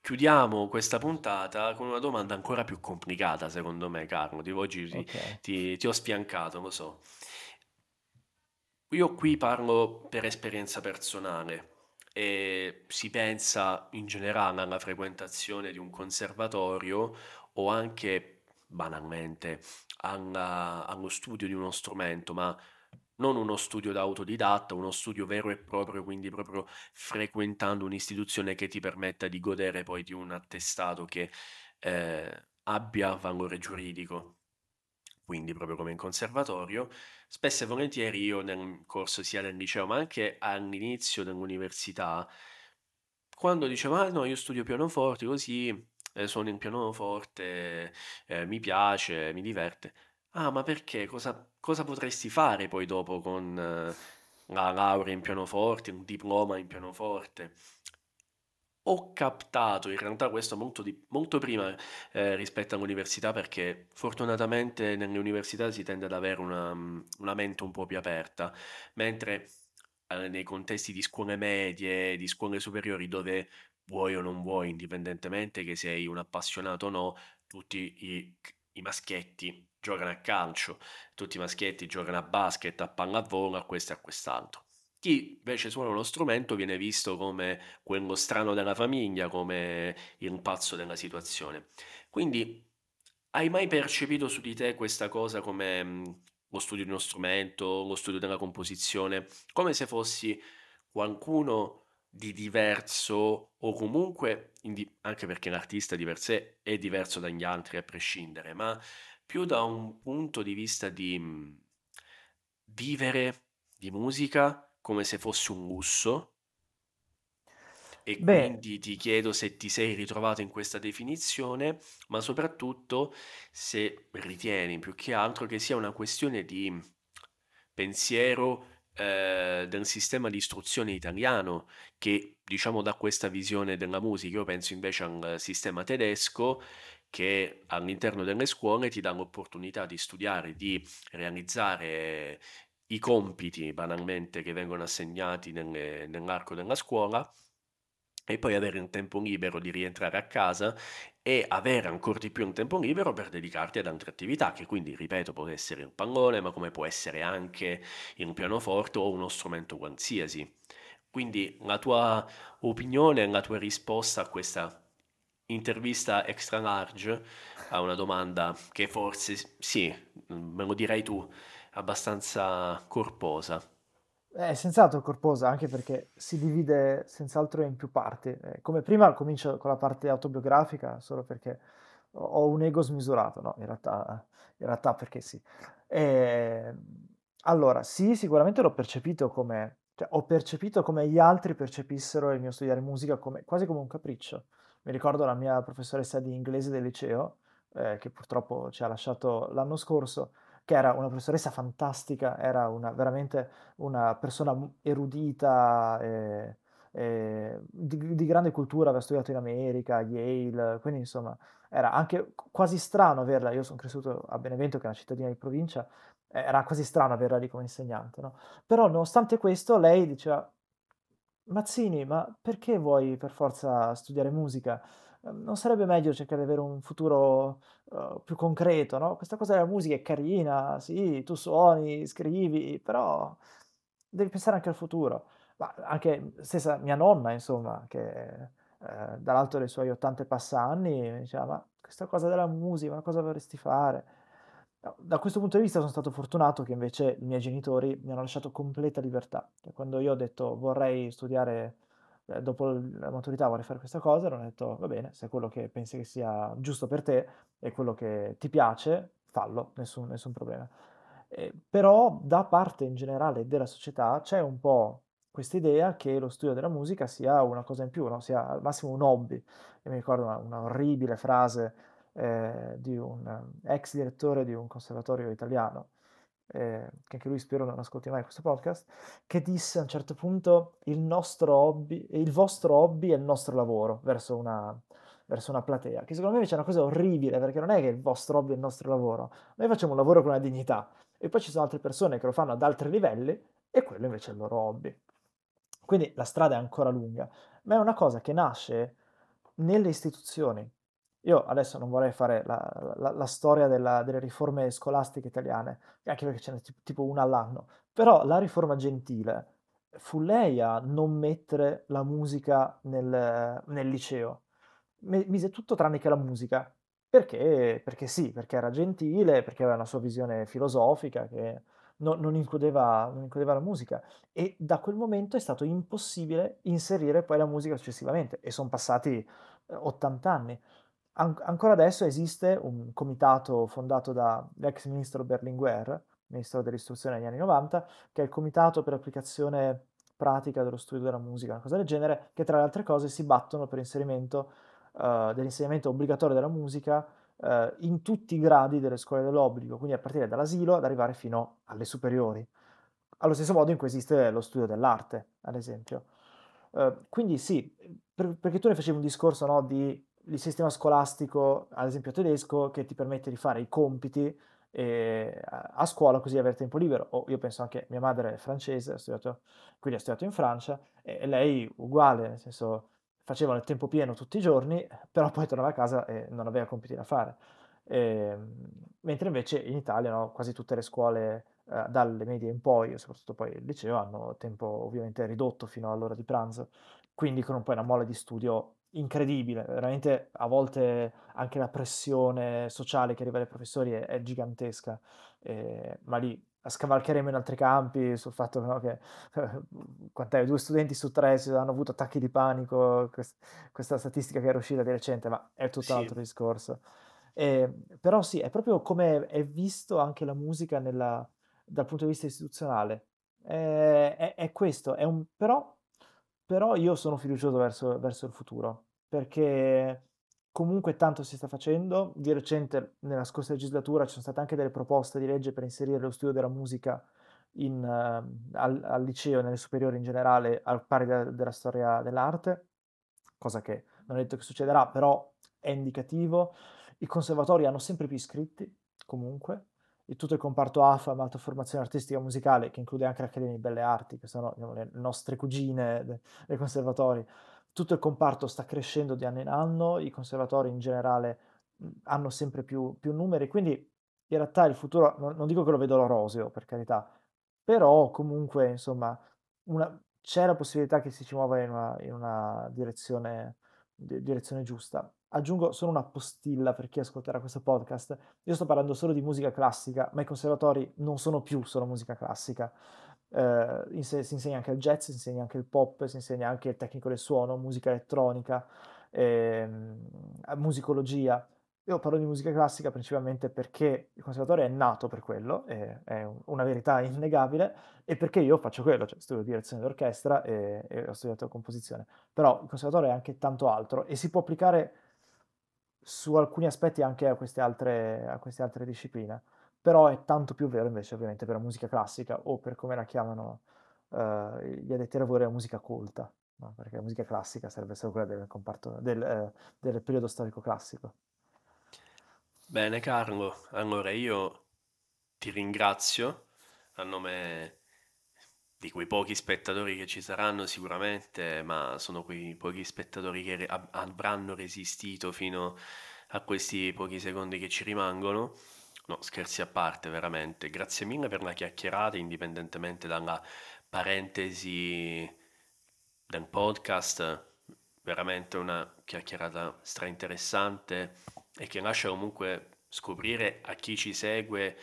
A: chiudiamo questa puntata con una domanda ancora più complicata secondo me, Carlo. Di oggi okay. ti, ti ho sfiancato, lo so. Io qui parlo per esperienza personale e si pensa in generale alla frequentazione di un conservatorio o anche banalmente alla- allo studio di uno strumento, ma non uno studio da autodidatta, uno studio vero e proprio, quindi proprio frequentando un'istituzione che ti permetta di godere poi di un attestato che eh, abbia valore giuridico quindi proprio come in conservatorio, spesso e volentieri io nel corso sia del liceo ma anche all'inizio dell'università, quando dicevo, ah no, io studio pianoforte così, eh, suono il pianoforte, eh, mi piace, mi diverte. Ah, ma perché? Cosa, cosa potresti fare poi dopo con eh, la laurea in pianoforte, un diploma in pianoforte? Ho captato in realtà questo molto, di- molto prima eh, rispetto all'università perché fortunatamente nelle università si tende ad avere una, una mente un po' più aperta, mentre eh, nei contesti di scuole medie, di scuole superiori dove vuoi o non vuoi, indipendentemente che sei un appassionato o no, tutti i, i maschietti giocano a calcio, tutti i maschietti giocano a basket, a pallavolo, a questo e a quest'altro. Chi invece suona uno strumento viene visto come quello strano della famiglia, come il pazzo della situazione. Quindi hai mai percepito su di te questa cosa come mm, lo studio di uno strumento, lo studio della composizione, come se fossi qualcuno di diverso o comunque, anche perché l'artista di per sé è diverso dagli altri a prescindere, ma più da un punto di vista di mm, vivere di musica come se fosse un lusso e
B: Beh,
A: quindi ti chiedo se ti sei ritrovato in questa definizione, ma soprattutto se ritieni più che altro che sia una questione di pensiero eh, del sistema di istruzione italiano che diciamo dà questa visione della musica. Io penso invece al sistema tedesco che all'interno delle scuole ti dà l'opportunità di studiare, di realizzare i compiti banalmente che vengono assegnati nelle- nell'arco della scuola e poi avere un tempo libero di rientrare a casa e avere ancora di più un tempo libero per dedicarti ad altre attività, che quindi, ripeto, può essere il pallone, ma come può essere anche il pianoforte o uno strumento qualsiasi. Quindi la tua opinione, la tua risposta a questa intervista extra large a una domanda che forse sì, me lo direi tu, abbastanza corposa.
B: È senz'altro corposa, anche perché si divide senz'altro in più parti. Eh, come prima comincio con la parte autobiografica, solo perché ho un ego smisurato, no, in realtà, in realtà perché sì. E, allora, sì, sicuramente l'ho percepito come, cioè, ho percepito come gli altri percepissero il mio studiare musica come, quasi come un capriccio. Mi ricordo la mia professoressa di inglese del liceo, eh, che purtroppo ci ha lasciato l'anno scorso, che era una professoressa fantastica, era una, veramente una persona erudita e, e di, di, grande cultura, aveva studiato in America, Yale, quindi insomma era anche quasi strano averla, io sono cresciuto a Benevento che è una cittadina di provincia, era quasi strano averla lì come insegnante, no? Però nonostante questo lei diceva, Mazzini, ma perché vuoi per forza studiare musica? Ehm, non sarebbe meglio cercare di avere un futuro, uhm, più concreto, no, questa cosa della musica è carina, sì, tu suoni, scrivi, però devi pensare anche al futuro. Ma anche stessa mia nonna, insomma, che, ehm, dall'alto dei suoi 80 e passa anni, mi diceva: "Ma questa cosa della musica, ma cosa vorresti fare?" Da questo punto di vista sono stato fortunato che invece i miei genitori mi hanno lasciato completa libertà. Quando io ho detto: "Vorrei studiare eh, dopo la maturità vorrei fare questa cosa, ho detto va bene, se è quello che pensi che sia giusto per te e quello che ti piace, fallo, nessun, nessun problema. Eh, però da parte in generale della società c'è un po' questa idea che lo studio della musica sia una cosa in più, no? sia al massimo un hobby. Io mi ricordo una, una orribile frase eh, di un ex direttore di un conservatorio italiano eh, che anche lui spero non ascolti mai questo podcast, che disse a un certo punto il nostro hobby, il vostro hobby è il nostro lavoro verso una, verso una platea, che secondo me invece è una cosa orribile, perché non è che il vostro hobby è il nostro lavoro, noi facciamo un lavoro con una dignità, e poi ci sono altre persone che lo fanno ad altri livelli, e quello invece è il loro hobby. Quindi la strada è ancora lunga, ma è una cosa che nasce nelle istituzioni, io adesso non vorrei fare la, la- la storia della- delle riforme scolastiche italiane, anche perché ce n'è tipo una all'anno, però la riforma Gentile fu lei a non mettere la musica nel, nel liceo. Mise tutto tranne che la musica. Perché? Perché sì, perché era gentile, perché aveva una sua visione filosofica che non, non includeva, non includeva la musica. E da quel momento è stato impossibile inserire poi la musica successivamente. E sono passati eh, 80 anni. An- ancora adesso esiste un comitato fondato dall'ex ministro Berlinguer, ministro dell'istruzione negli anni 90, che è il Comitato per l'applicazione pratica dello studio della musica, una cosa del genere, che tra le altre cose si battono per l'inserimento uh, dell'insegnamento obbligatorio della musica uh, in tutti i gradi delle scuole dell'obbligo, quindi a partire dall'asilo ad arrivare fino alle superiori. Allo stesso modo in cui esiste lo studio dell'arte, ad esempio. Uh, quindi sì, per, perché tu ne facevi un discorso no, di il sistema scolastico, ad esempio tedesco, che ti permette di fare i compiti eh, a scuola così avere tempo libero. O io penso anche, mia madre è francese, studiato, quindi ha studiato in Francia, e, lei uguale, nel senso faceva il tempo pieno tutti i giorni, però poi tornava a casa e non aveva compiti da fare. Ehm, mentre invece in Italia, no, quasi tutte le scuole, eh, dalle medie in poi, e soprattutto poi il liceo, hanno tempo ovviamente ridotto fino all'ora di pranzo, quindi con un po' una mole di studio incredibile. Veramente a volte anche la pressione sociale che arriva dai professori è, è gigantesca, eh, ma lì scavalcheremo in altri campi sul fatto no, che quant'è, due studenti su tre hanno avuto attacchi di panico, quest- questa statistica che era uscita di recente, ma è tutto un
A: Sì,
B: altro discorso. Eh, però sì, è proprio come è visto anche la musica nella- dal punto di vista istituzionale. Eh, È, è questo, è un, però, però io sono fiducioso verso, verso il futuro, perché comunque tanto si sta facendo. Di recente, nella scorsa legislatura, ci sono state anche delle proposte di legge per inserire lo studio della musica in, eh, al, al liceo e nelle superiori in generale, al pari de- della storia dell'arte, cosa che non è detto che succederà, però è indicativo. I conservatori hanno sempre più iscritti, comunque, e tutto il comparto AFAM, Alta Formazione Artistica Musicale, che include anche l'Accademia di Belle Arti, che sono diciamo, le nostre cugine de- dei conservatori, tutto il comparto sta crescendo di anno in anno, i conservatori in generale hanno sempre più, più numeri, quindi in realtà il futuro, non, non dico che lo vedo roseo, per carità, però comunque, insomma, una- c'è la possibilità che si ci muova in una, in una direzione, di- direzione giusta. Aggiungo solo una postilla per chi ascolterà questo podcast. Io sto parlando solo di musica classica, ma i conservatori non sono più solo musica classica. Eh, inse- si insegna anche il jazz, si insegna anche il pop, si insegna anche il tecnico del suono, musica elettronica, ehm, musicologia. Io parlo di musica classica principalmente perché il conservatorio è nato per quello, è, è un- una verità innegabile, e perché io faccio quello, cioè studio direzione d'orchestra e, e ho studiato composizione. Però il conservatorio è anche tanto altro e si può applicare su alcuni aspetti anche a queste altre, a queste altre discipline. Però è tanto più vero invece ovviamente per la musica classica o per come la chiamano eh, gli addetti ai lavori la musica colta, no? Perché la musica classica sarebbe solo quella del comparto, del, eh, del periodo storico classico.
A: bene Carlo, allora io ti ringrazio a nome di quei pochi spettatori che ci saranno sicuramente, ma sono quei pochi spettatori che re- avranno resistito fino a questi pochi secondi che ci rimangono. No, scherzi a parte, veramente. Grazie mille per la chiacchierata, indipendentemente dalla parentesi del podcast, veramente una chiacchierata strainteressante e che lascia comunque scoprire a chi ci segue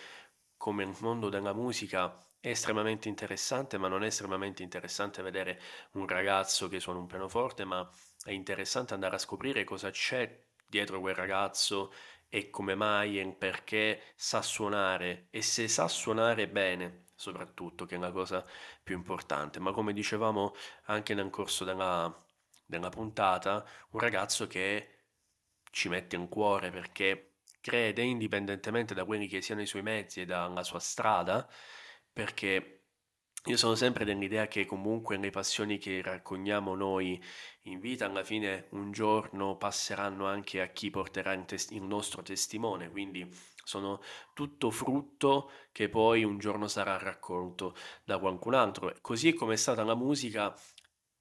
A: come il mondo della musica estremamente interessante, ma non è estremamente interessante vedere un ragazzo che suona un pianoforte, ma è interessante andare a scoprire cosa c'è dietro quel ragazzo e come mai e perché sa suonare e se sa suonare bene, soprattutto, che è la cosa più importante. Ma come dicevamo anche nel corso della, della puntata, un ragazzo che ci mette un cuore perché crede, indipendentemente da quelli che siano i suoi mezzi e dalla sua strada, perché io sono sempre dell'idea che comunque le passioni che raccogniamo noi in vita, alla fine un giorno passeranno anche a chi porterà tes- il nostro testimone, quindi sono tutto frutto che poi un giorno sarà raccolto da qualcun altro. Così come è stata la musica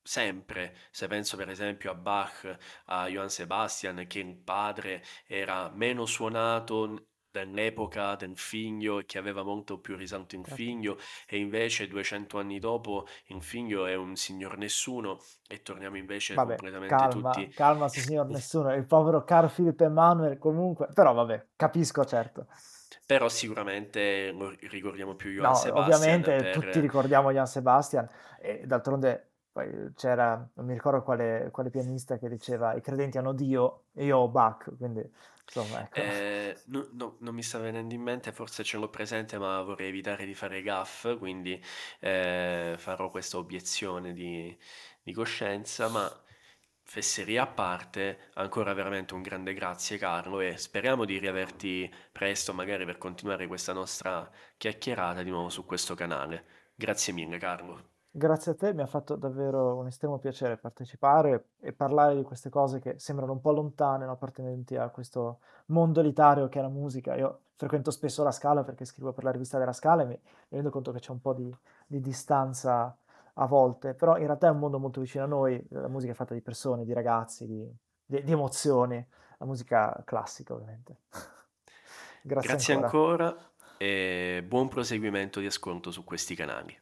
A: sempre, se penso per esempio a Bach, a Johann Sebastian, che il padre era meno suonato dell'epoca del figlio che aveva molto più risalto in
B: Certo.
A: figlio e invece 200 anni dopo il figlio è un signor nessuno e torniamo invece
B: Vabbè,
A: completamente
B: calma,
A: tutti
B: calma, signor nessuno, il povero caro Philip Emanuel comunque, però vabbè, capisco certo.
A: però sicuramente ricordiamo più Johann
B: No,
A: Sebastian
B: ovviamente tutti
A: per
B: ricordiamo Johann Sebastian e d'altronde c'era, non mi ricordo quale, quale pianista che diceva i credenti hanno Dio e io ho Bach, quindi ecco.
A: Eh, no- no- non mi sta venendo in mente, forse ce l'ho presente, ma vorrei evitare di fare gaff, quindi eh, farò questa obiezione di, di coscienza, ma fesseria a parte, ancora veramente un grande grazie Carlo e speriamo di riaverti presto, magari per continuare questa nostra chiacchierata di nuovo su questo canale. Grazie mille Carlo.
B: Grazie a te, mi ha fatto davvero un estremo piacere partecipare e parlare di queste cose che sembrano un po' lontane, no, appartenenti a questo mondo elitario che è la musica. Io frequento spesso la Scala perché scrivo per la rivista della Scala e mi, mi rendo conto che c'è un po' di, di distanza a volte, però in realtà è un mondo molto vicino a noi, la musica è fatta di persone, di ragazzi, di, di- di emozioni, la musica classica ovviamente. Grazie
A: Grazie
B: ancora.
A: ancora e buon proseguimento di ascolto su questi canali.